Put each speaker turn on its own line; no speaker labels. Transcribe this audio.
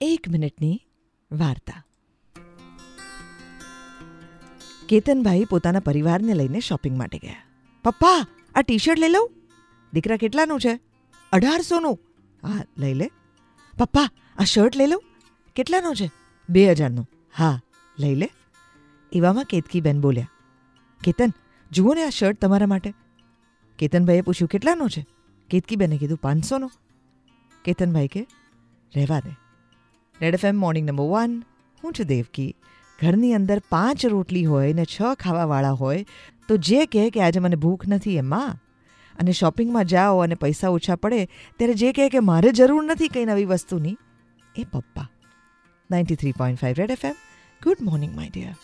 એક મિનિટની વાર્તા. કેતનભાઈ પોતાના પરિવારને લઈને શોપિંગ માટે ગયા. પપ્પા, આ ટી શર્ટ લઈ લઉં? દીકરા કેટલાનું છે? અઢારસોનું. હા, લઈ લે. પપ્પા, આ શર્ટ લઈ લઉં? કેટલાનો છે? બે હજારનું. હા, લઈ લે. એવામાં કેતકીબેન બોલ્યા, કેતન, જુઓ ને આ શર્ટ તમારા માટે. કેતનભાઈએ પૂછ્યું, કેટલાનો છે? કેતકીબેને કીધું, પાંચસોનો. કેતનભાઈ કે, રહેવા દે. Red F M morning number one હું છું દેવકી. ઘરની અંદર પાંચ રોટલી હોય ને છ ખાવાવાળા હોય, તો જે કહે કે આજે મને ભૂખ નથી એમાં અને શોપિંગમાં જાઓ અને પૈસા ઓછા પડે, ત્યારે જે કહે કે મારે જરૂર નથી કંઈ નવી વસ્તુની, એ પપ્પા. Ninety three point five Red F M good morning my dear